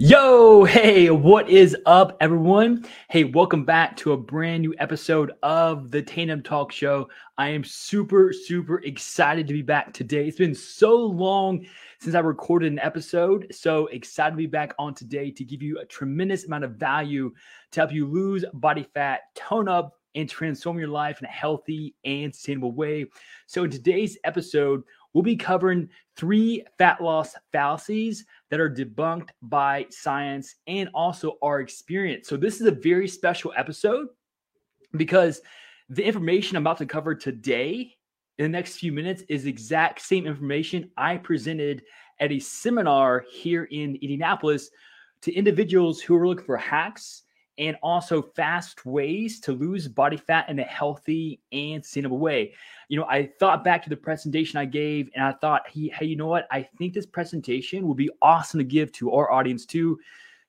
Yo, hey, what is up, everyone? Hey, welcome back to a brand new episode of the Tandem Talk Show. I am super, super excited to be back today. It's been so long since I recorded an episode. So excited to be back on today to give you a tremendous amount of value to help you lose body fat, tone up, and transform your life in a healthy and sustainable way. So, in today's episode, we'll be covering three fat loss fallacies that are debunked by science and also our experience. So, this is a very special episode because the information I'm about to cover today in the next few minutes is exact same information I presented at a seminar here in Indianapolis to individuals who are looking for hacks and also fast ways to lose body fat in a healthy and sustainable way. You know, I thought back to the presentation I gave and I thought, hey, hey, you know what? I think this presentation would be awesome to give to our audience too.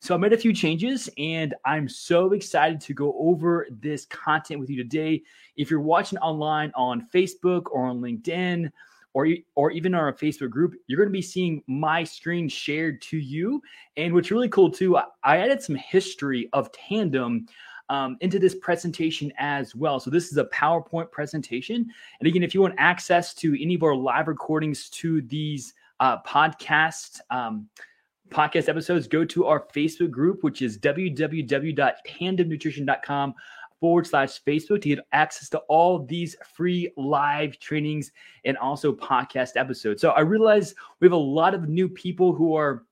So I made a few changes and I'm so excited to go over this content with you today. If you're watching online on Facebook or on LinkedIn, or or even our Facebook group, you're going to be seeing my screen shared to you. And what's really cool too, I added some history of Tandem um, into this presentation as well. So this is a PowerPoint presentation. And again, if you want access to any of our live recordings to these uh, podcast um, podcast episodes, go to our Facebook group, which is www.tandemnutrition.com forward slash Facebook to get access to all these free live trainings and also podcast episodes. So I realize we have a lot of new people who are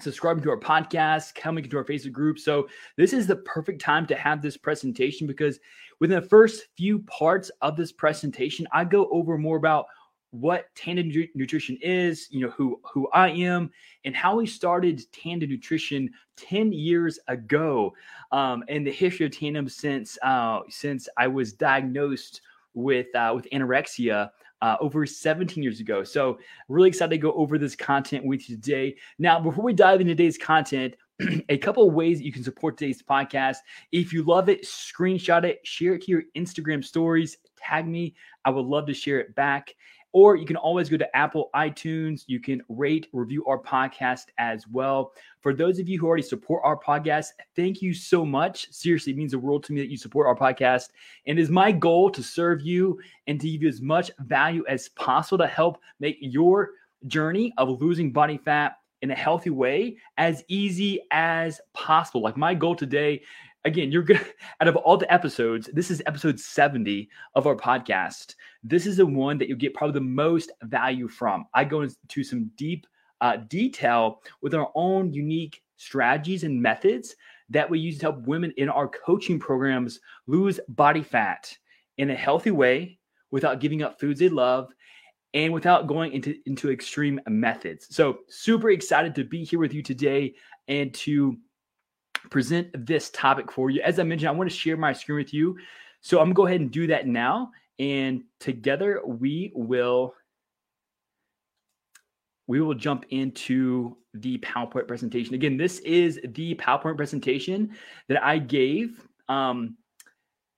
subscribing to our podcast, coming into our Facebook group. So this is the perfect time to have this presentation because within the first few parts of this presentation, I go over more about what Tandem Nutrition is, you know, who who I am, and how we started Tandem Nutrition 10 years ago, um, and the history of Tandem since uh, since I was diagnosed with uh, with anorexia uh, over 17 years ago. So really excited to go over this content with you today. Now, before we dive into today's content, a couple of ways that you can support today's podcast. If you love it, screenshot it, share it to your Instagram stories, tag me. I would love to share it back. Or you can always go to Apple iTunes. You can rate, review our podcast as well. For those of you who already support our podcast, thank you so much. Seriously, it means the world to me that you support our podcast. And it is my goal to serve you and to give you as much value as possible to help make your journey of losing body fat in a healthy way as easy as possible. Like my goal today again, you're gonna out of all the episodes, this is episode 70 of our podcast. This is the one that you get probably the most value from. I go into some deep uh, detail with our own unique strategies and methods that we use to help women in our coaching programs lose body fat in a healthy way without giving up foods they love and without going into, into extreme methods. So, super excited to be here with you today and to present this topic for you. As I mentioned, I want to share my screen with you. So I'm going to go ahead and do that now. And together we will we will jump into the PowerPoint presentation. Again, this is the PowerPoint presentation that I gave um,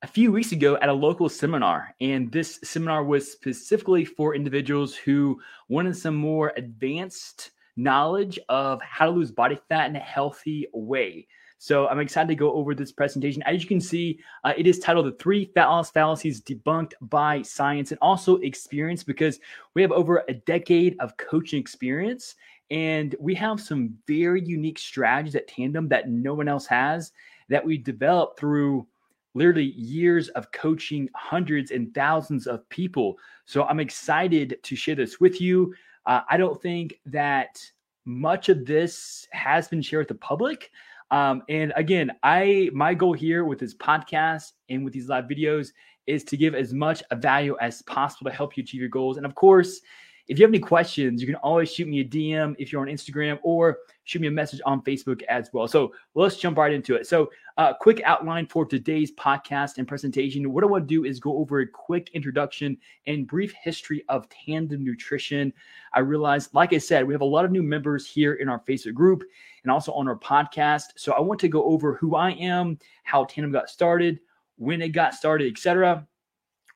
a few weeks ago at a local seminar. And this seminar was specifically for individuals who wanted some more advanced knowledge of how to lose body fat in a healthy way. So I'm excited to go over this presentation. As you can see, uh, it is titled The Three Loss Fallacies Debunked by Science and also Experience because we have over a decade of coaching experience and we have some very unique strategies at Tandem that no one else has that we developed through literally years of coaching hundreds and thousands of people. So I'm excited to share this with you. Uh, I don't think that much of this has been shared with the public. Um, and again, I my goal here with this podcast and with these live videos is to give as much value as possible to help you achieve your goals. And of course, if you have any questions, you can always shoot me a DM if you're on Instagram or shoot me a message on Facebook as well. So let's jump right into it. So, uh, quick outline for today's podcast and presentation. What I want to do is go over a quick introduction and brief history of Tandem Nutrition. I realize, like I said, we have a lot of new members here in our Facebook group and also on our podcast. So I want to go over who I am, how Tandem got started, when it got started, etc.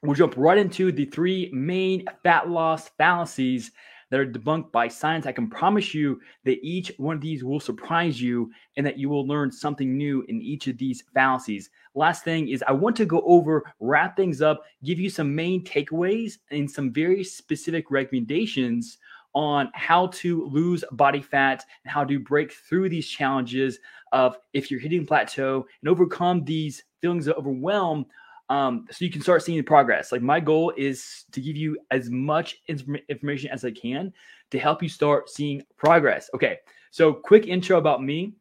We'll jump right into the three main fat loss fallacies that are debunked by science. I can promise you that each one of these will surprise you and that you will learn something new in each of these fallacies. Last thing is, I want to go over, wrap things up, give you some main takeaways and some very specific recommendations on how to lose body fat and how to break through these challenges of if you're hitting plateau and overcome these feelings of overwhelm um, so you can start seeing the progress. Like my goal is to give you as much information as I can to help you start seeing progress. Okay, so quick intro about me.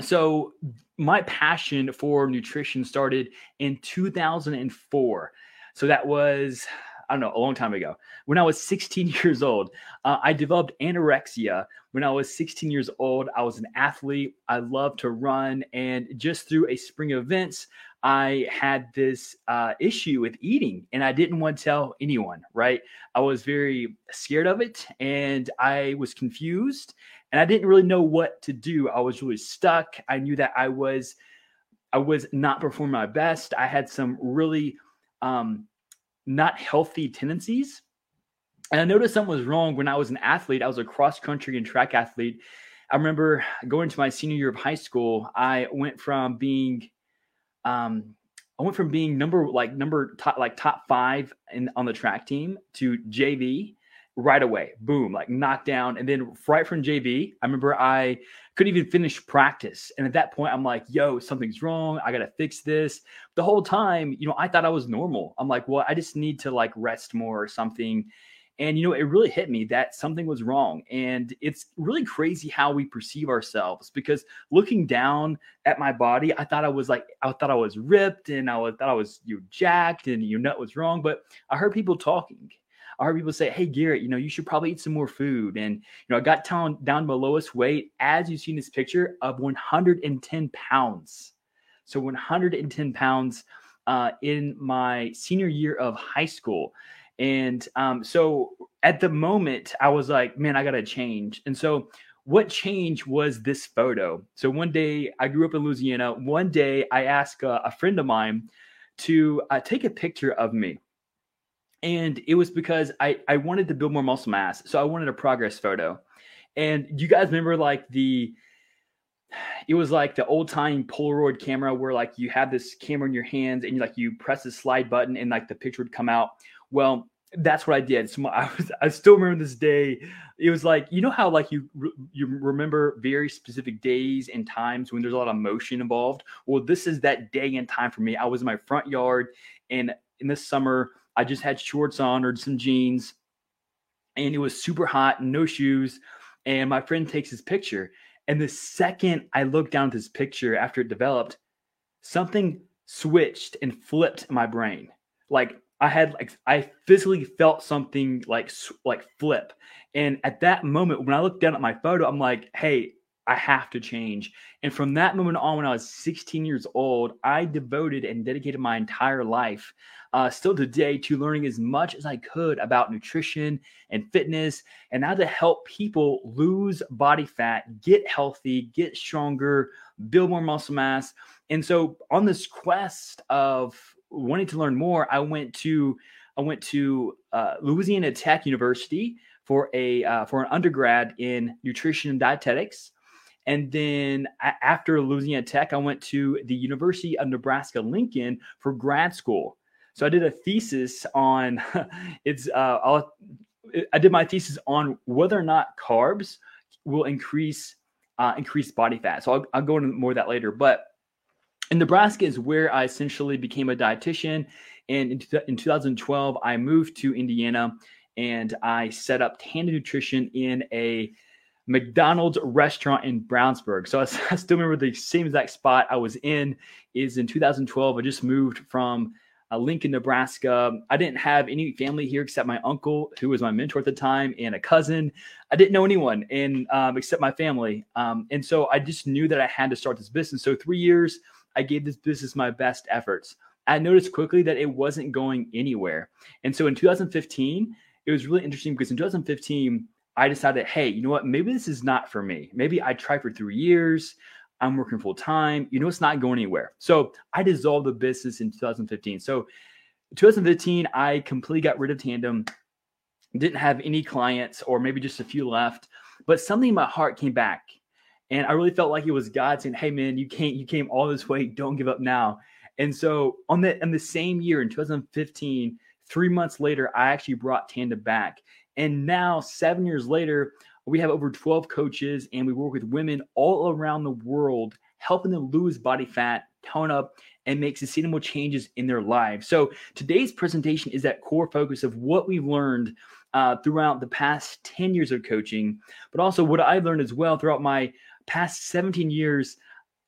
So my passion for nutrition started in 2004. So that was I don't know, a long time ago. When I was 16 years old, uh, I developed anorexia. When I was 16 years old, I was an athlete. I loved to run. And just through a spring of events, I had this uh, issue with eating and I didn't want to tell anyone, right? I was very scared of it and I was confused and I didn't really know what to do. I was really stuck. I knew that I was I was not performing my best. I had some really um, not healthy tendencies. And I noticed something was wrong when I was an athlete. I was a cross country and track athlete. I remember going to my senior year of high school. I went from being um, I went from being number like number top like top five in on the track team to JV right away. Boom, like knocked down. And then right from JV, I remember I couldn't even finish practice. And at that point, I'm like, yo, something's wrong. I gotta fix this. The whole time, you know, I thought I was normal. I'm like, well, I just need to like rest more or something. And, you know, it really hit me that something was wrong. And it's really crazy how we perceive ourselves because looking down at my body, I thought I was like, I thought I was ripped and I was, thought I was you jacked and you know was wrong. But I heard people talking. I heard people say, Hey, Garrett, you know, you should probably eat some more food. And, you know, I got down, down to my lowest weight, as you see in this picture, of 110 pounds. So 110 pounds uh, in my senior year of high school. And um, so at the moment, I was like, man, I got to change. And so what changed was this photo. So one day, I grew up in Louisiana. One day, I asked a, a friend of mine to uh, take a picture of me. And it was because I, I wanted to build more muscle mass. So I wanted a progress photo. And you guys remember like the, it was like the old time Polaroid camera where like you have this camera in your hands and you like you press the slide button and like the picture would come out. Well, that's what I did. So I was, I still remember this day. It was like, you know how like you you remember very specific days and times when there's a lot of motion involved. Well, this is that day and time for me. I was in my front yard, and in the summer, I just had shorts on or some jeans, and it was super hot, no shoes. And my friend takes his picture, and the second I looked down at this picture after it developed, something switched and flipped in my brain. Like I had like I physically felt something like like flip. And at that moment, when I looked down at my photo, I'm like, hey, I have to change. And from that moment on, when I was 16 years old, I devoted and dedicated my entire life, uh, still today, to learning as much as I could about nutrition and fitness and how to help people lose body fat, get healthy, get stronger, build more muscle mass. And so, on this quest of wanting to learn more, I went to I went to uh, Louisiana Tech University for a uh, for an undergrad in nutrition and dietetics. And then after Louisiana Tech, I went to the University of Nebraska Lincoln for grad school. So I did a thesis on it's uh, I did my thesis on whether or not carbs will increase uh, increase body fat. So I'll, I'll go into more of that later. But in Nebraska is where I essentially became a dietitian. And in, in 2012, I moved to Indiana and I set up Tandem Nutrition in a McDonald's restaurant in Brownsburg. So I, I, still remember the same exact spot I was in is in 2012. I just moved from uh, Lincoln, Nebraska. I didn't have any family here except my uncle, who was my mentor at the time, and a cousin. I didn't know anyone um, except my family, um, and so I just knew that I had to start this business. So three years, I gave this business my best efforts. I noticed quickly that it wasn't going anywhere, and so in 2015, it was really interesting because in 2015. I decided, hey, you know what? Maybe this is not for me. Maybe I tried for three years. I'm working full time. You know, it's not going anywhere. So I dissolved the business in 2015. So 2015, I completely got rid of Tandem, didn't have any clients or maybe just a few left, but something in my heart came back. And I really felt like it was God saying, Hey man, you can't, you came all this way. Don't give up now. And so on the in the same year in 2015, three months later, I actually brought Tandem back. And now, seven years later, we have over 12 coaches and we work with women all around the world, helping them lose body fat, tone up, and make sustainable changes in their lives. So, today's presentation is that core focus of what we've learned uh, throughout the past 10 years of coaching, but also what I've learned as well throughout my past 17 years.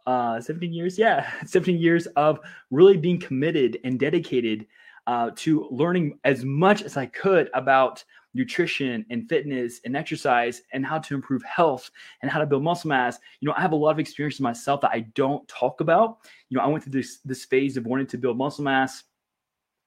Uh, 17 years, yeah, 17 years of really being committed and dedicated uh, to learning as much as I could about nutrition and fitness and exercise and how to improve health and how to build muscle mass. You know, I have a lot of experience myself that I don't talk about. You know, I went through this this phase of wanting to build muscle mass.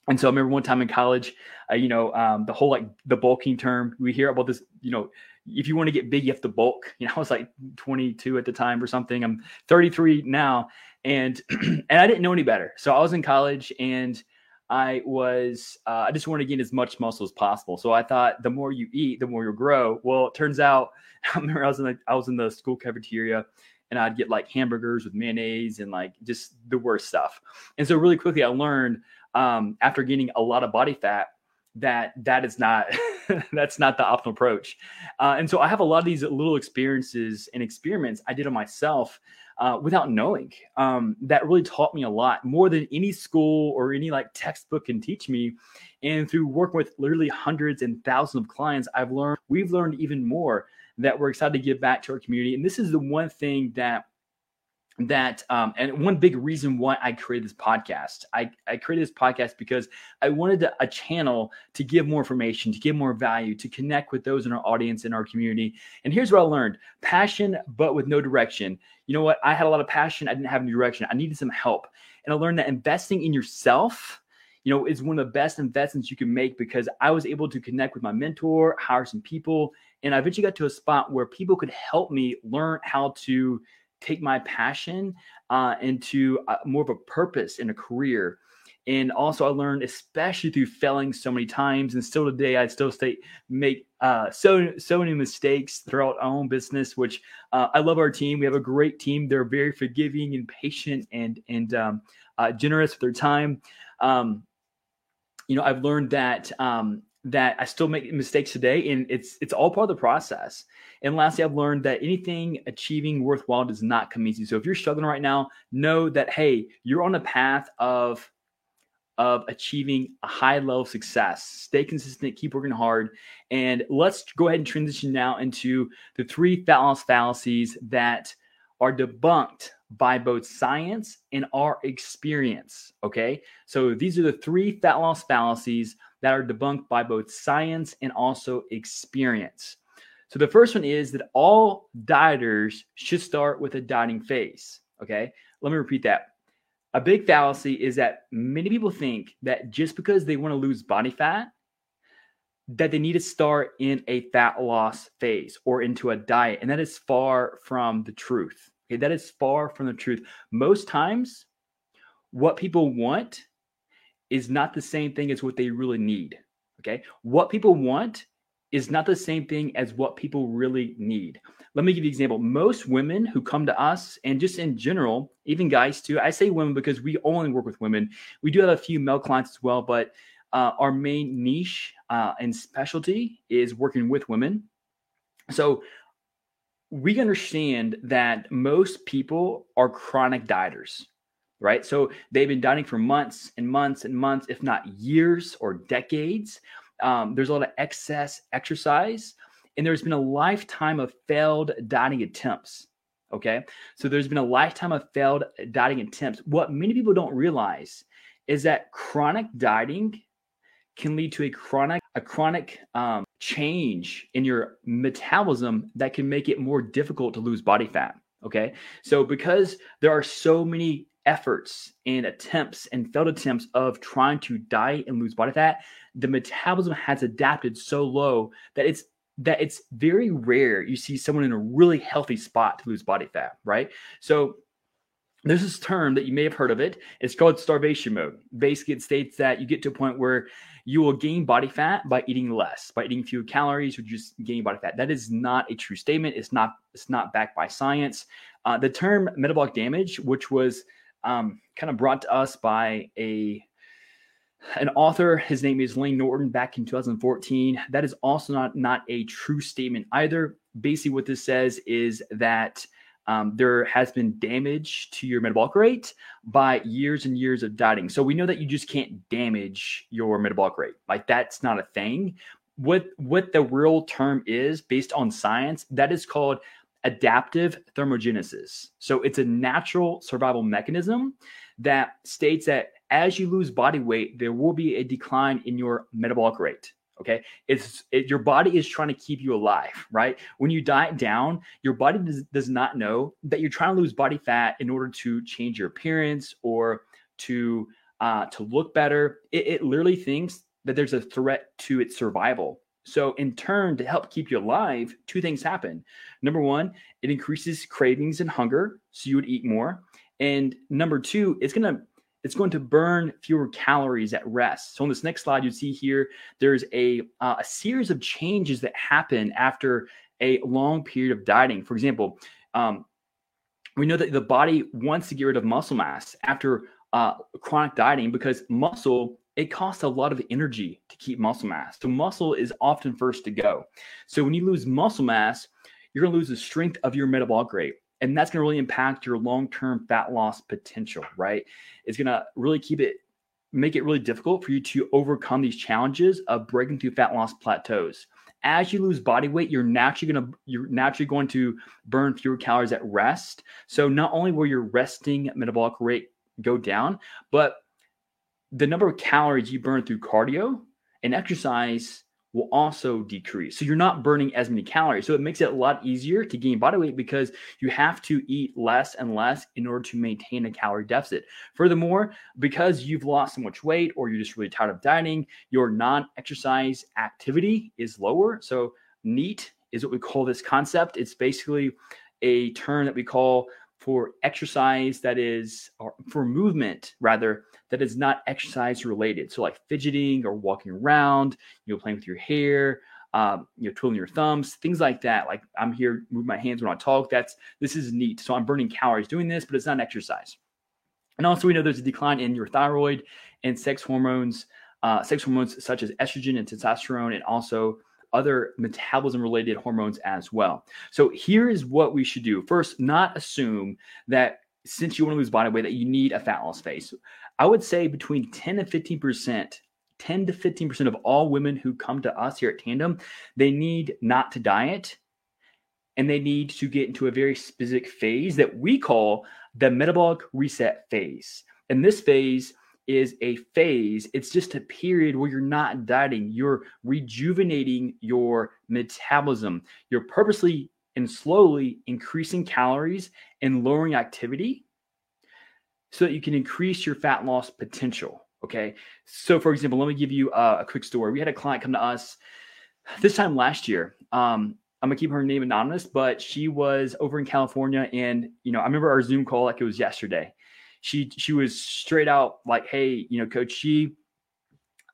And so I remember one time in college, uh, you know, um, the whole like the bulking term, we hear about this, you know, if you want to get big, you have to bulk. You know, I was like 22 at the time or something. I'm 33 now. And and I didn't know any better. So I was in college and I was uh, I just wanted to gain as much muscle as possible. So I thought the more you eat, the more you'll grow. Well, it turns out I remember I was in the I was in the school cafeteria and I'd get like hamburgers with mayonnaise and like just the worst stuff. And so really quickly I learned um, after gaining a lot of body fat that that is not that's not the optimal approach. Uh, and so I have a lot of these little experiences and experiments I did on myself uh, without knowing. Um, that really taught me a lot more than any school or any like textbook can teach me. And through working with literally hundreds and thousands of clients, I've learned, we've learned even more that we're excited to give back to our community. And this is the one thing that that um, and one big reason why I created this podcast. I, I created this podcast because I wanted to, a channel to give more information, to give more value, to connect with those in our audience in our community. And here's what I learned: passion, but with no direction. You know what? I had a lot of passion. I didn't have any direction. I needed some help, and I learned that investing in yourself. You know, is one of the best investments you can make because I was able to connect with my mentor, hire some people, and I eventually got to a spot where people could help me learn how to take my passion uh, into uh, more of a purpose in a career. And also, I learned, especially through failing so many times, and still today, I still stay make uh, so so many mistakes throughout our own business. Which uh, I love our team. We have a great team. They're very forgiving and patient and and um, uh, generous with their time. Um, you know, I've learned that um, that I still make mistakes today, and it's it's all part of the process. And lastly, I've learned that anything achieving worthwhile does not come easy. So if you're struggling right now, know that hey, you're on a path of of achieving a high level of success. Stay consistent, keep working hard, and let's go ahead and transition now into the three fat loss fallacies that are debunked by both science and our experience. Okay, so these are the three fat loss fallacies that are debunked by both science and also experience. So the first one is that all dieters should start with a dieting phase. Okay, let me repeat that. A big fallacy is that many people think that just because they want to lose body fat, that they need to start in a fat loss phase or into a diet. And that is far from the truth. Okay, that is far from the truth. Most times, what people want is not the same thing as what they really need. Okay. What people want is not the same thing as what people really need. Let me give you an example. Most women who come to us, and just in general, even guys too, I say women because we only work with women. We do have a few male clients as well, but uh, our main niche uh, and specialty is working with women. So we understand that most people are chronic dieters right? So they've been dieting for months and months and months, if not years or decades. Um, there's a lot of excess exercise, and there's been a lifetime of failed dieting attempts. Okay, so there's been a lifetime of failed dieting attempts. What many people don't realize is that chronic dieting can lead to a chronic a chronic um, change in your metabolism that can make it more difficult to lose body fat. Okay, so because there are so many efforts and attempts and failed attempts of trying to diet and lose body fat, the metabolism has adapted so low that it's that it's very rare you see someone in a really healthy spot to lose body fat, right? So there's this term that you may have heard of it. It's called starvation mode. Basically, it states that you get to a point where you will gain body fat by eating less, by eating fewer calories, or just gaining body fat. That is not a true statement. It's not. It's not backed by science. Uh, the term metabolic damage, which was um, kind of brought to us by a an author. His name is Layne Norton back in 2014. That is also not not a true statement either. Basically, what this says is that um, there has been damage to your metabolic rate by years and years of dieting. So we know that you just can't damage your metabolic rate. Like that's not a thing. What what the real term is based on science, that is called adaptive thermogenesis. So it's a natural survival mechanism that states that as you lose body weight, there will be a decline in your metabolic rate. Okay. It's it, your body is trying to keep you alive, right? When you diet down, your body does, does not know that you're trying to lose body fat in order to change your appearance or to uh, to look better. It, it literally thinks that there's a threat to its survival. So, in turn, to help keep you alive, two things happen. Number one, it increases cravings and hunger, so you would eat more. And number two, it's to it's going to burn fewer calories at rest. So on this next slide, you see here, there's a, uh, a series of changes that happen after a long period of dieting. For example, um, we know that the body wants to get rid of muscle mass after uh, chronic dieting because muscle it costs a lot of energy to keep muscle mass. So muscle is often first to go. So when you lose muscle mass, you're going to lose the strength of your metabolic rate and that's going to really impact your long-term fat loss potential right it's going to really keep it make it really difficult for you to overcome these challenges of breaking through fat loss plateaus as you lose body weight you're naturally going to you're naturally going to burn fewer calories at rest so not only will your resting metabolic rate go down but the number of calories you burn through cardio and exercise will also decrease. So you're not burning as many calories. So it makes it a lot easier to gain body weight because you have to eat less and less in order to maintain a calorie deficit. Furthermore, because you've lost so much weight or you're just really tired of dieting, your non exercise activity is lower. So NEAT is what we call this concept. It's basically a term that we call for exercise that is, or for movement rather, that is not exercise related. So like fidgeting or walking around, you know, playing with your hair, um, you know, twiddling your thumbs, things like that. Like I'm here, move my hands when I talk. That's this is NEAT. So I'm burning calories doing this, but it's not exercise. And also, we know there's a decline in your thyroid and sex hormones, uh, sex hormones such as estrogen and testosterone, and also other metabolism related hormones as well. So here is what we should do. First, not assume that since you want to lose body weight that you need a fat loss phase. I would say between 10 and 15%, 10 to 15% of all women who come to us here at Tandem, they need not to diet and they need to get into a very specific phase that we call the metabolic reset phase. And this phase is a phase, it's just a period where you're not dieting, you're rejuvenating your metabolism. You're purposely and slowly increasing calories and lowering activity so that you can increase your fat loss potential. Okay. So, for example, let me give you a, a quick story. We had a client come to us this time last year. Um, I'm gonna keep her name anonymous, but she was over in California, and you know, I remember our Zoom call like it was yesterday. She she was straight out like, "Hey, you know, Coach G,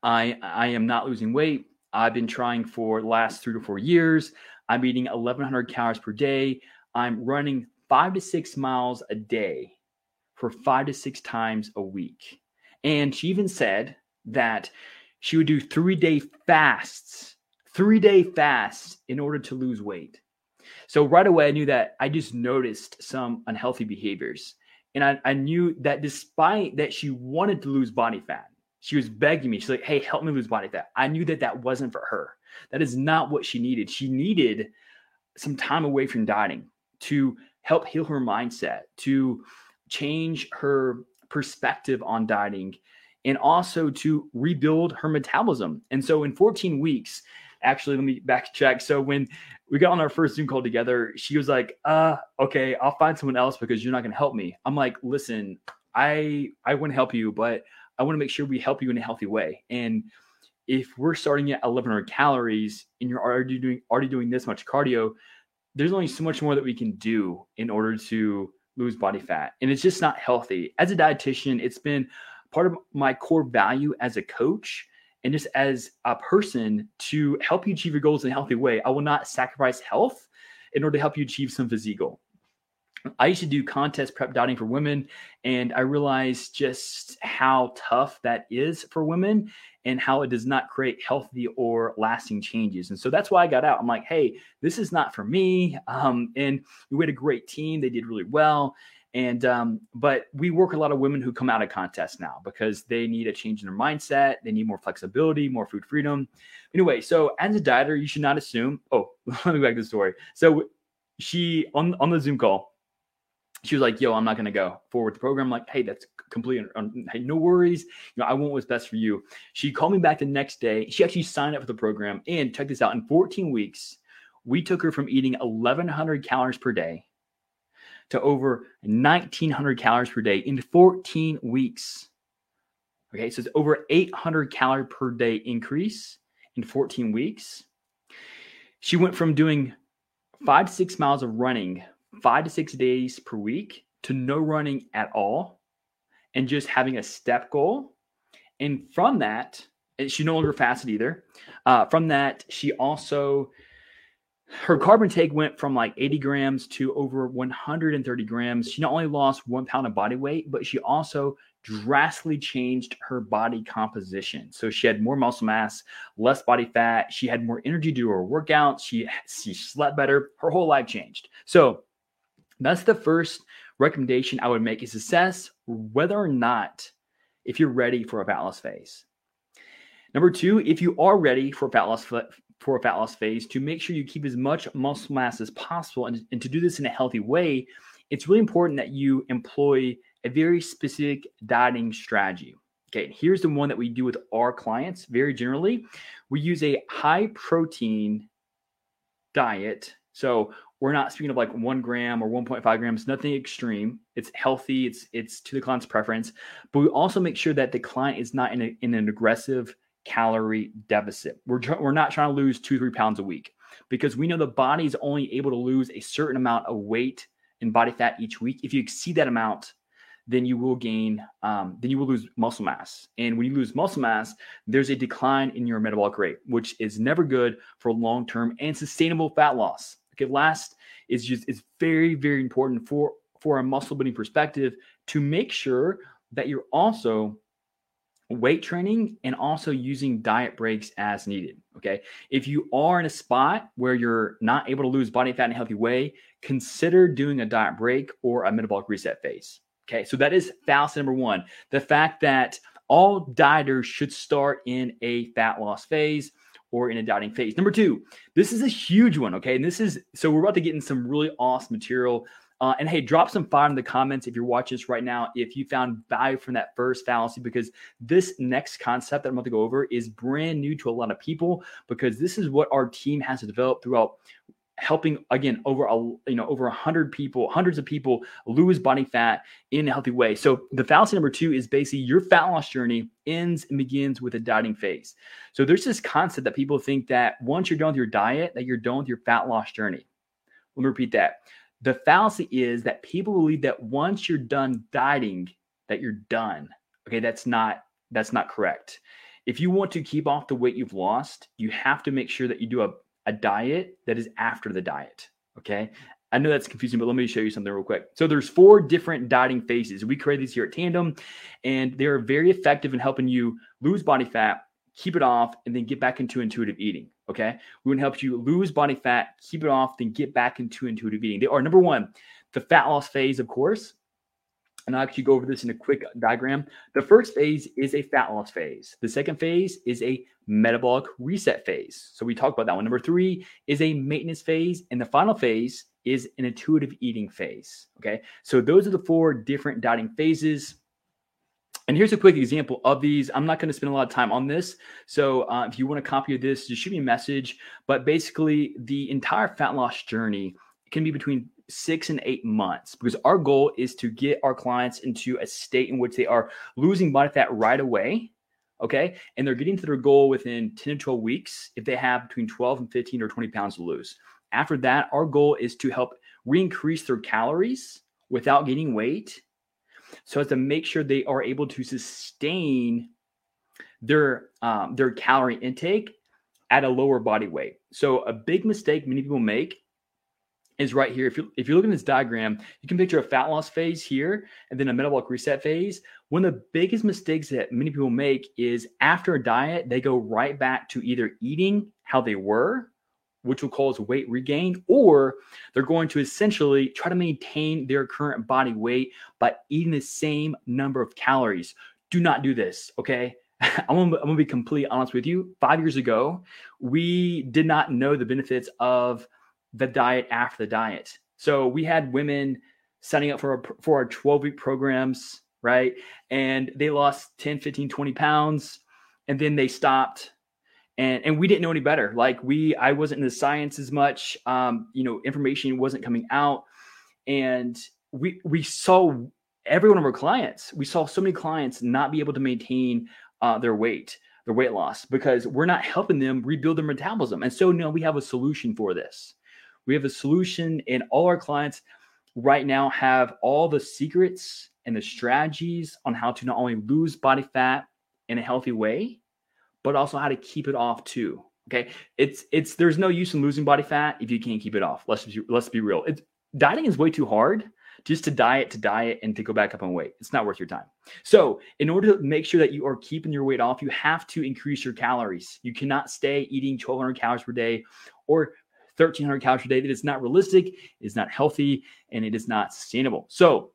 I I am not losing weight. I've been trying for last three to four years. I'm eating 1,100 calories per day. I'm running five to six miles a day for five to six times a week. And she even said that she would do three day fasts, three day fasts in order to lose weight. So right away, I knew that I just noticed some unhealthy behaviors. And I, I knew that despite that she wanted to lose body fat, she was begging me. She's like, hey, help me lose body fat. I knew that that wasn't for her. That is not what she needed. She needed some time away from dieting to help heal her mindset, to change her perspective on dieting and also to rebuild her metabolism. And so in 14 weeks, actually, let me back check. So when we got on our first Zoom call together, she was like, uh, okay, I'll find someone else because you're not going to help me. I'm like, listen, I I want to help you, but I want to make sure we help you in a healthy way. And if we're starting at 1100 calories and you're already doing already doing this much cardio, there's only so much more that we can do in order to lose body fat. And it's just not healthy. As a dietitian, it's been part of my core value as a coach and just as a person to help you achieve your goals in a healthy way. I will not sacrifice health in order to help you achieve some physique goal. I used to do contest prep dieting for women, and I realized just how tough that is for women and how it does not create healthy or lasting changes. And so that's why I got out. I'm like, hey, this is not for me. Um, and we had a great team, they did really well. And um, but we work a lot of women who come out of contests now because they need a change in their mindset, they need more flexibility, more food freedom. Anyway, so as a dieter, you should not assume. Oh, let me back to the story. So she on on the Zoom call, she was like, "Yo, I'm not gonna go forward the program." I'm like, "Hey, that's completely hey, no worries. You know, I want what's best for you." She called me back the next day. She actually signed up for the program, and check this out: in 14 weeks, we took her from eating 1,100 calories per day to over 1,900 calories per day in 14 weeks. Okay, so it's over 800 calorie per day increase in 14 weeks. She went from doing five to six miles of running five to six days per week to no running at all and just having a step goal. And from that, she no longer fasted either. Uh, from that, she also her carb intake went from like 80 grams to over 130 grams. She not only lost one pound of body weight, but she also drastically changed her body composition. So she had more muscle mass, less body fat. She had more energy to do her workouts. She she slept better. Her whole life changed. So that's the first recommendation I would make is assess whether or not if you're ready for a fat loss phase. Number two, if you are ready for fat loss for a fat loss phase, to make sure you keep as much muscle mass as possible, and, and to do this in a healthy way, it's really important that you employ a very specific dieting strategy. Okay, here's the one that we do with our clients very generally. We use a high protein diet. So we're not speaking of like one gram or 1.5 grams, nothing extreme. It's healthy. It's it's to the client's preference, but we also make sure that the client is not in, a, in an aggressive calorie deficit. We're we're not trying to lose two three pounds a week because we know the body is only able to lose a certain amount of weight and body fat each week. If you exceed that amount, then you will gain, um, then you will lose muscle mass. And when you lose muscle mass, there's a decline in your metabolic rate, which is never good for long term and sustainable fat loss. Okay, last is just it's very very important for for a muscle building perspective to make sure that you're also weight training and also using diet breaks as needed. Okay. If you are in a spot where you're not able to lose body fat in a healthy way, consider doing a diet break or a metabolic reset phase. Okay. So that is fallacy number one the fact that all dieters should start in a fat loss phase or in a dieting phase. Number two, this is a huge one. Okay. And this is so we're about to get in some really awesome material. Uh, and hey, drop some fire in the comments if you're watching this right now. If you found value from that first fallacy, because this next concept that I'm about to go over is brand new to a lot of people, because this is what our team has to develop throughout helping again over a you know over a hundred people hundreds of people lose body fat in a healthy way. So the fallacy number two is basically your fat loss journey ends and begins with a dieting phase. So there's this concept that people think that once you're done with your diet that you're done with your fat loss journey. Let me repeat that the fallacy is that people believe that once you're done dieting that you're done okay that's not that's not correct if you want to keep off the weight you've lost you have to make sure that you do a a diet that is after the diet. Okay. I know that's confusing, but let me show you something real quick. So there's four different dieting phases. We create these here at Tandem, and they're very effective in helping you lose body fat, keep it off, and then get back into intuitive eating. Okay. We want to help you lose body fat, keep it off, then get back into intuitive eating. They are number one, the fat loss phase, of course and I'll actually go over this in a quick diagram. The first phase is a fat loss phase. The second phase is a metabolic reset phase. So we talked about that one. Number three is a maintenance phase. And the final phase is an intuitive eating phase. Okay. So those are the four different dieting phases. And here's a quick example of these. I'm not going to spend a lot of time on this. So uh, if you want a copy of this, just shoot me a message. But basically, the entire fat loss journey can be between six and eight months because our goal is to get our clients into a state in which they are losing body fat right away. Okay. And they're getting to their goal within 10 to 12 weeks if they have between 12 and 15 or 20 pounds to lose. After that, our goal is to help re increase their calories without gaining weight so as to make sure they are able to sustain their um, their calorie intake at a lower body weight. So a big mistake many people make is right here. If you if you look at this diagram, you can picture a fat loss phase here and then a metabolic reset phase. One of the biggest mistakes that many people make is after a diet, they go right back to either eating how they were which will cause weight regain, or they're going to essentially try to maintain their current body weight by eating the same number of calories. Do not do this, okay? I'm gonna, I'm gonna be completely honest with you. Five years ago, we did not know the benefits of the diet after the diet. So we had women signing up for our, for our 12 week programs, right? And they lost 10, 15, 20 pounds, and then they stopped and and we didn't know any better. Like we i wasn't in the science as much. Um you know information wasn't coming out. And we we saw every one of our clients we saw so many clients not be able to maintain uh, their weight their weight loss because we're not helping them rebuild their metabolism. And so now we have a solution for this. We have a solution and all our clients right now have all the secrets and the strategies on how to not only lose body fat in a healthy way but also how to keep it off too. Okay, it's it's there's no use in losing body fat if you can't keep it off. Let's be, let's be real. It's dieting is way too hard just to diet to diet and to go back up on weight. It's not worth your time. So, in order to make sure that you are keeping your weight off, you have to increase your calories. You cannot stay eating 1200 calories per day or 1300 calories per day. That is not realistic, it is not healthy, and it is not sustainable. So,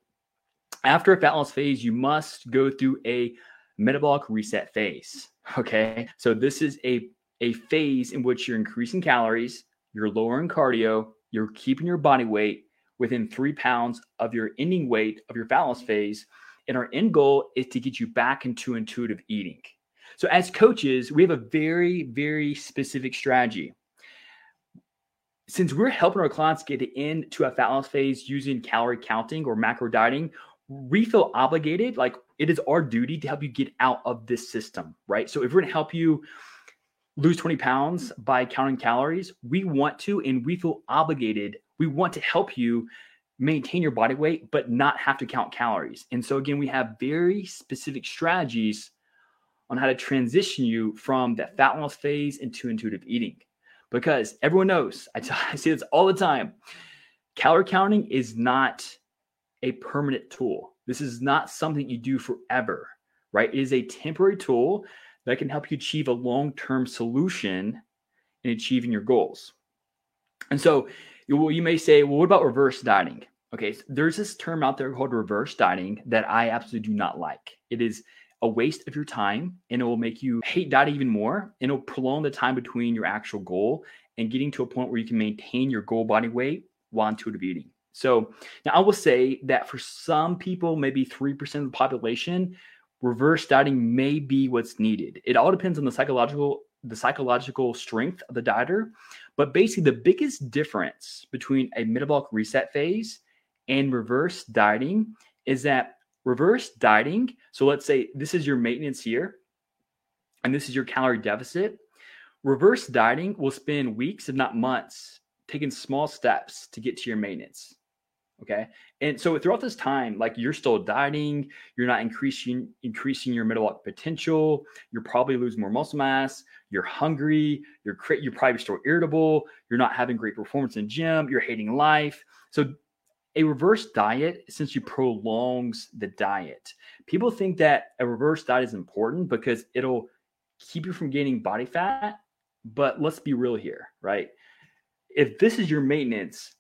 after a fat loss phase, you must go through a metabolic reset phase. Okay. So this is a, a phase in which you're increasing calories, you're lowering cardio, you're keeping your body weight within three pounds of your ending weight of your fat loss phase. And our end goal is to get you back into intuitive eating. So, as coaches, we have a very, very specific strategy. Since we're helping our clients get into a fat loss phase using calorie counting or macro dieting, we feel obligated, like it is our duty to help you get out of this system, right? So if we're gonna help you lose 20 pounds by counting calories, we want to, and we feel obligated. We want to help you maintain your body weight, but not have to count calories. And so, again, we have very specific strategies on how to transition you from that fat loss phase into intuitive eating. Because everyone knows, I, t- I say this all the time calorie counting is not a permanent tool. This is not something you do forever, right? It is a temporary tool that can help you achieve a long term solution in achieving your goals. And so you, may say, well, what about reverse dieting? Okay, so there's this term out there called reverse dieting that I absolutely do not like. It is a waste of your time and it will make you hate dieting even more and it'll prolong the time between your actual goal and getting to a point where you can maintain your goal body weight while intuitive eating. So now I will say that for some people, maybe 3% of the population, reverse dieting may be what's needed. It all depends on the psychological the psychological strength of the dieter. But basically, the biggest difference between a metabolic reset phase and reverse dieting is that reverse dieting, so let's say this is your maintenance here, and this is your calorie deficit. Reverse dieting will spend weeks, if not months, taking small steps to get to your maintenance. Okay. And so throughout this time, like you're still dieting, you're not increasing increasing your metabolic potential, you're probably losing more muscle mass, you're hungry, you're you're probably still irritable, you're not having great performance in gym, you're hating life. So a reverse diet essentially prolongs the diet. People think that a reverse diet is important because it'll keep you from gaining body fat, but let's be real here, right? If this is your maintenance,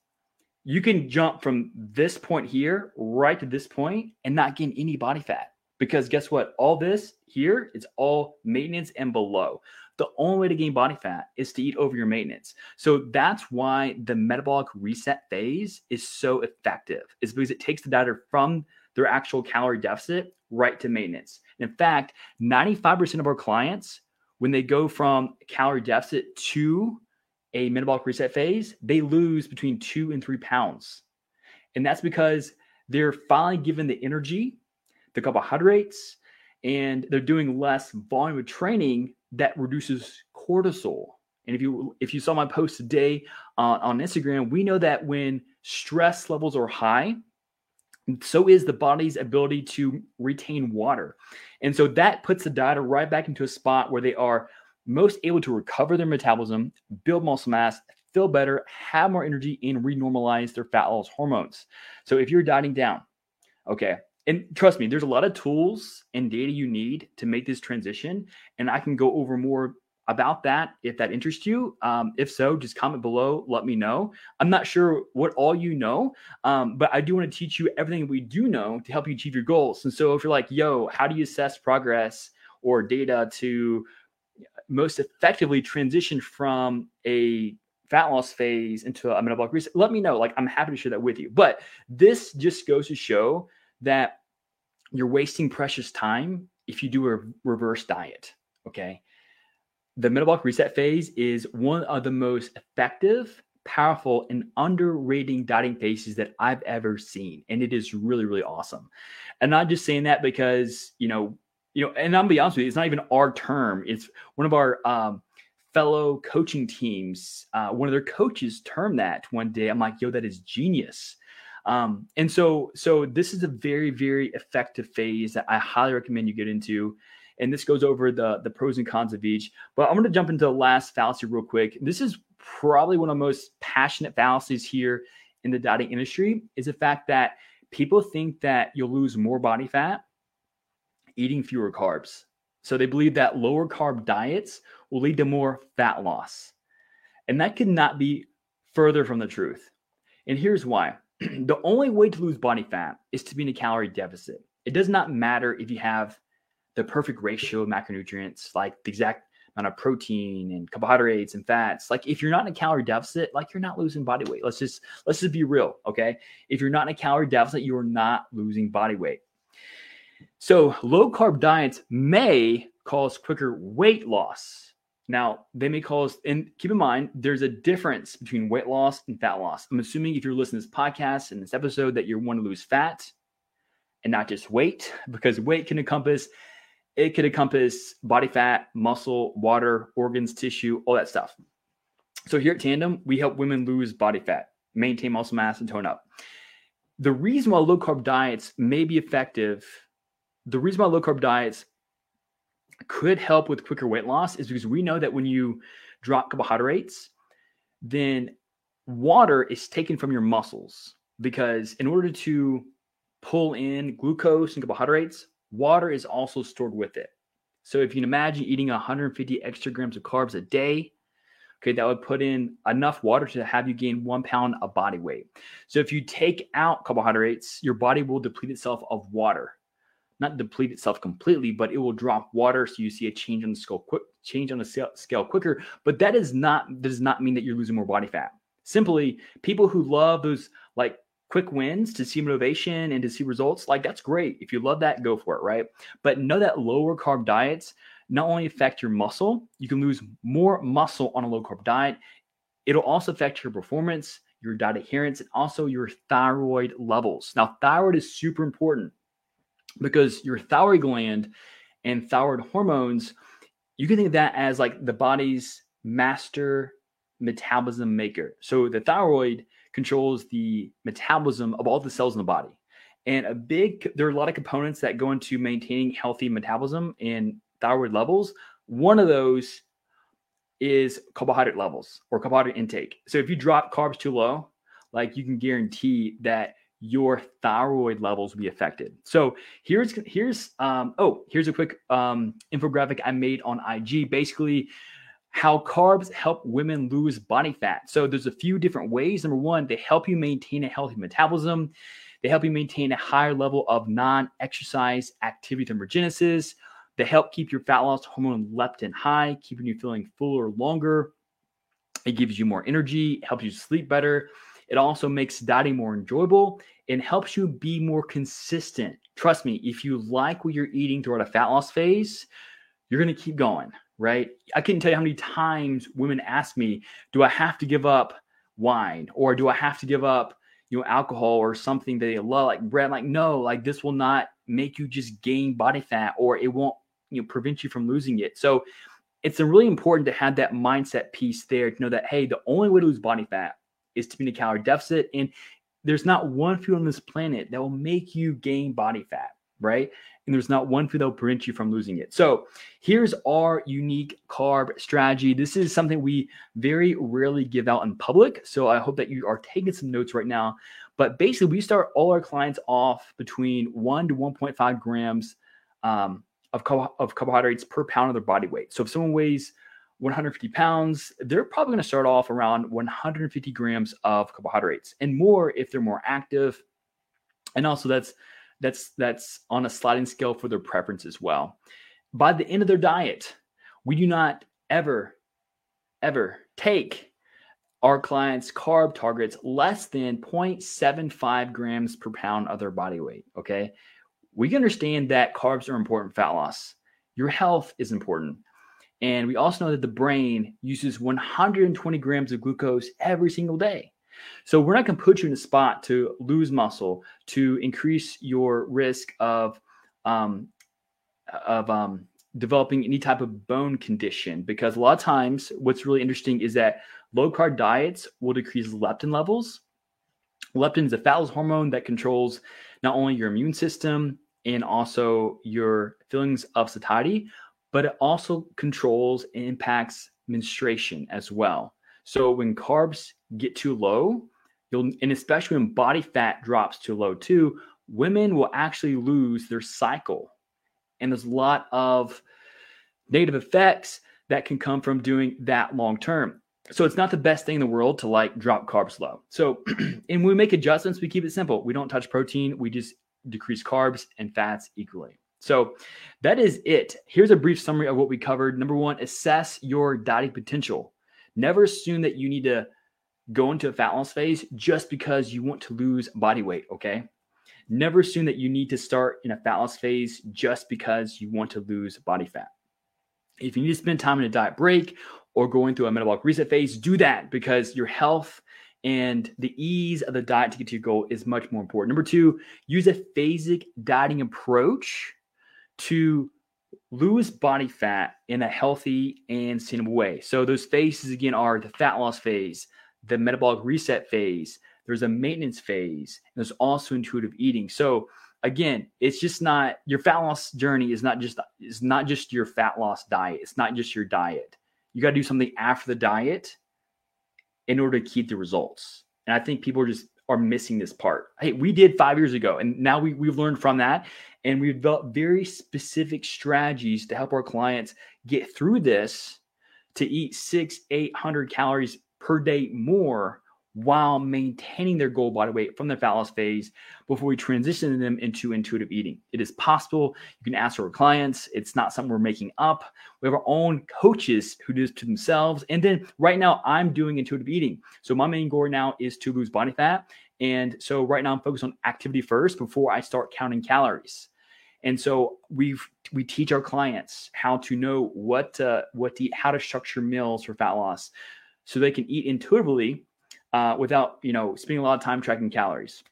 you can jump from this point here right to this point and not gain any body fat. Because guess what? All this here is all maintenance and below. The only way to gain body fat is to eat over your maintenance. So that's why the metabolic reset phase is so effective is because it takes the dieter from their actual calorie deficit right to maintenance. In fact, 95% of our clients, when they go from calorie deficit to a metabolic reset phase, they lose between two and three pounds. And that's because they're finally given the energy, the carbohydrates, and they're doing less volume of training that reduces cortisol. And if you if you saw my post today uh, on Instagram, we know that when stress levels are high, so is the body's ability to retain water. And so that puts the diet right back into a spot where they are most able to recover their metabolism, build muscle mass, feel better, have more energy, and renormalize their fat loss hormones. So if you're dieting down, okay, and trust me, there's a lot of tools and data you need to make this transition. And I can go over more about that if that interests you. Um, if so, just comment below, let me know. I'm not sure what all you know, um, but I do want to teach you everything we do know to help you achieve your goals. And so if you're like, yo, how do you assess progress or data to most effectively transition from a fat loss phase into a metabolic reset, let me know. Like, I'm happy to share that with you. But this just goes to show that you're wasting precious time if you do a reverse diet. Okay. The metabolic reset phase is one of the most effective, powerful, and underrated dieting phases that I've ever seen. And it is really, really awesome. And I'm not just saying that because, you know, you know, and I'm gonna be honest with you, it's not even our term. It's one of our um, fellow coaching teams. Uh, one of their coaches termed that one day. I'm like, yo, that is genius. Um, and so, so this is a very, very effective phase that I highly recommend you get into. And this goes over the the pros and cons of each. But I'm going to jump into the last fallacy real quick. This is probably one of the most passionate fallacies here in the dieting industry is the fact that people think that you'll lose more body fat eating fewer carbs. So they believe that lower carb diets will lead to more fat loss. And that could not be further from the truth. And here's why the only way to lose body fat is to be in a calorie deficit. It does not matter if you have the perfect ratio of macronutrients, like the exact amount of protein and carbohydrates and fats. Like if you're not in a calorie deficit, like you're not losing body weight. Let's just let's just be real, okay? If you're not in a calorie deficit, you are not losing body weight. So low carb diets may cause quicker weight loss. Now, they may cause, and keep in mind, there's a difference between weight loss and fat loss. I'm assuming if you're listening to this podcast and this episode that you want to lose fat and not just weight, because weight can encompass, it could encompass body fat, muscle, water, organs, tissue, all that stuff. So here at Tandem, we help women lose body fat, maintain muscle mass, and tone up. The reason why low carb diets may be effective the reason why low carb diets could help with quicker weight loss is because we know that when you drop carbohydrates, then water is taken from your muscles because in order to pull in glucose and carbohydrates, water is also stored with it. So if you can imagine eating 150 extra grams of carbs a day, okay, that would put in enough water to have you gain one pound of body weight. So if you take out carbohydrates, your body will deplete itself of water not deplete itself completely, but it will drop water, so you see a change on the scale quick change on the scale quicker. But that is not does not mean that you're losing more body fat. Simply, people who love those like quick wins to see motivation and to see results, like that's great. If you love that, go for it, right? But know that lower carb diets not only affect your muscle, you can lose more muscle on a low carb diet. It'll also affect your performance, your diet adherence, and also your thyroid levels. Now, thyroid is super important because your thyroid gland and thyroid hormones, you can think of that as like the body's master metabolism maker. So the thyroid controls the metabolism of all the cells in the body. And a big, there are a lot of components that go into maintaining healthy metabolism and thyroid levels. One of those is carbohydrate levels or carbohydrate intake. So if you drop carbs too low, like you can guarantee that your thyroid levels will be affected. So here's here's um, oh here's a quick um, infographic I made on IG. Basically, how carbs help women lose body fat. So there's a few different ways. Number one, they help you maintain a healthy metabolism. They help you maintain a higher level of non-exercise activity thermogenesis. They help keep your fat loss hormone leptin high, keeping you feeling fuller longer. It gives you more energy, helps you sleep better It also makes dieting more enjoyable and helps you be more consistent. Trust me, if you like what you're eating throughout a fat loss phase, you're going to keep going, right? I couldn't tell you how many times women ask me, do I have to give up wine or do I have to give up, you know, alcohol or something that they love like bread? Like, no, like this will not make you just gain body fat or it won't, you know, prevent you from losing it. So it's really important to have that mindset piece there to know that, hey, the only way to lose body fat is to be in a calorie deficit. And there's not one food on this planet that will make you gain body fat, right? and there's not one food that will prevent you from losing it. So here's our unique carb strategy. This is something we very rarely give out in public. So I hope that you are taking some notes right now. But basically, we start all our clients off between one to 1.5 grams um, of, of carbohydrates per pound of their body weight. So if someone weighs 150 pounds, they're probably going to start off around 150 grams of carbohydrates and more if they're more active. And also, that's that's that's on a sliding scale for their preference as well. By the end of their diet, we do not ever, ever take our clients' carb targets less than 0.75 grams per pound of their body weight. Okay. We understand that carbs are important fat loss. Your health is important. And we also know that the brain uses 120 grams of glucose every single day. So we're not going to put you in a spot to lose muscle, to increase your risk of um, of um, developing any type of bone condition. Because a lot of times, what's really interesting is that low carb diets will decrease leptin levels. Leptin is a fat hormone that controls not only your immune system and also your feelings of satiety, but it also controls and impacts menstruation as well. So when carbs get too low, you'll and especially when body fat drops too low too, women will actually lose their cycle. And there's a lot of negative effects that can come from doing that long term. So it's not the best thing in the world to like drop carbs low. So and we make adjustments, we keep it simple. We don't touch protein, we just decrease carbs and fats equally. So that is it. Here's a brief summary of what we covered. Number one, assess your dieting potential. Never assume that you need to go into a fat loss phase just because you want to lose body weight, okay? Never assume that you need to start in a fat loss phase just because you want to lose body fat. If you need to spend time in a diet break or going through a metabolic reset phase, do that because your health and the ease of the diet to get to your goal is much more important. Number two, use a phasic dieting approach to lose body fat in a healthy and sustainable way. So those phases again are the fat loss phase, the metabolic reset phase, there's a maintenance phase, and there's also intuitive eating. So again, it's just not your fat loss journey is not just is not just your fat loss diet. It's not just your diet. You got to do something after the diet in order to keep the results. And I think people are just are missing this part. Hey, we did five years ago, and now we, we've learned from that, and we've developed very specific strategies to help our clients get through this to eat six, eight hundred calories per day more while maintaining their goal body weight from the fat loss phase before we transition them into intuitive eating. It is possible. You can ask our clients. It's not something we're making up. We have our own coaches who do this to themselves. And then right now, I'm doing intuitive eating. So my main goal now is to lose body fat. And so right now, I'm focused on activity first before I start counting calories. And so we've we teach our clients how to know what uh, what to eat, how to structure meals for fat loss, so they can eat intuitively uh, without you know spending a lot of time tracking calories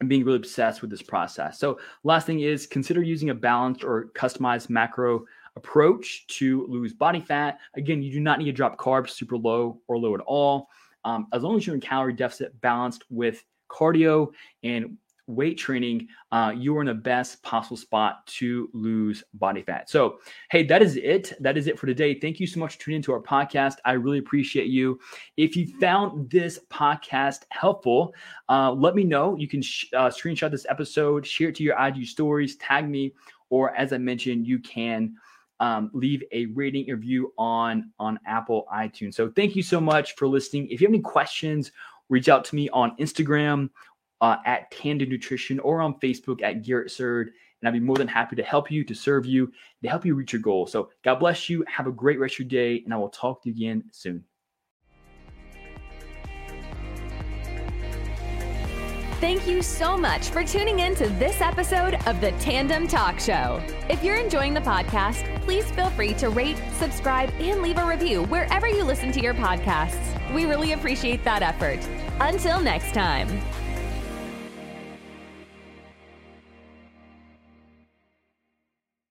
and being really obsessed with this process. So last thing is consider using a balanced or customized macro approach to lose body fat. Again, you do not need to drop carbs super low or low at all. Um, as long as you're in calorie deficit balanced with cardio and weight training, uh, you are in the best possible spot to lose body fat. So, hey, that is it. That is it for today. Thank you so much for tuning into our podcast. I really appreciate you. If you found this podcast helpful, uh, let me know. You can sh- uh, screenshot this episode, share it to your IG stories, tag me, or as I mentioned, you can. Um, leave a rating review on on Apple iTunes. So thank you so much for listening. If you have any questions, reach out to me on Instagram uh, at Tandem Nutrition or on Facebook at Garrett Surd. And I'd be more than happy to help you, to serve you, to help you reach your goal. So God bless you. Have a great rest of your day, and I will talk to you again soon. Thank you so much for tuning in to this episode of the Tandem Talk Show. If you're enjoying the podcast, please feel free to rate, subscribe, and leave a review wherever you listen to your podcasts. We really appreciate that effort. Until next time.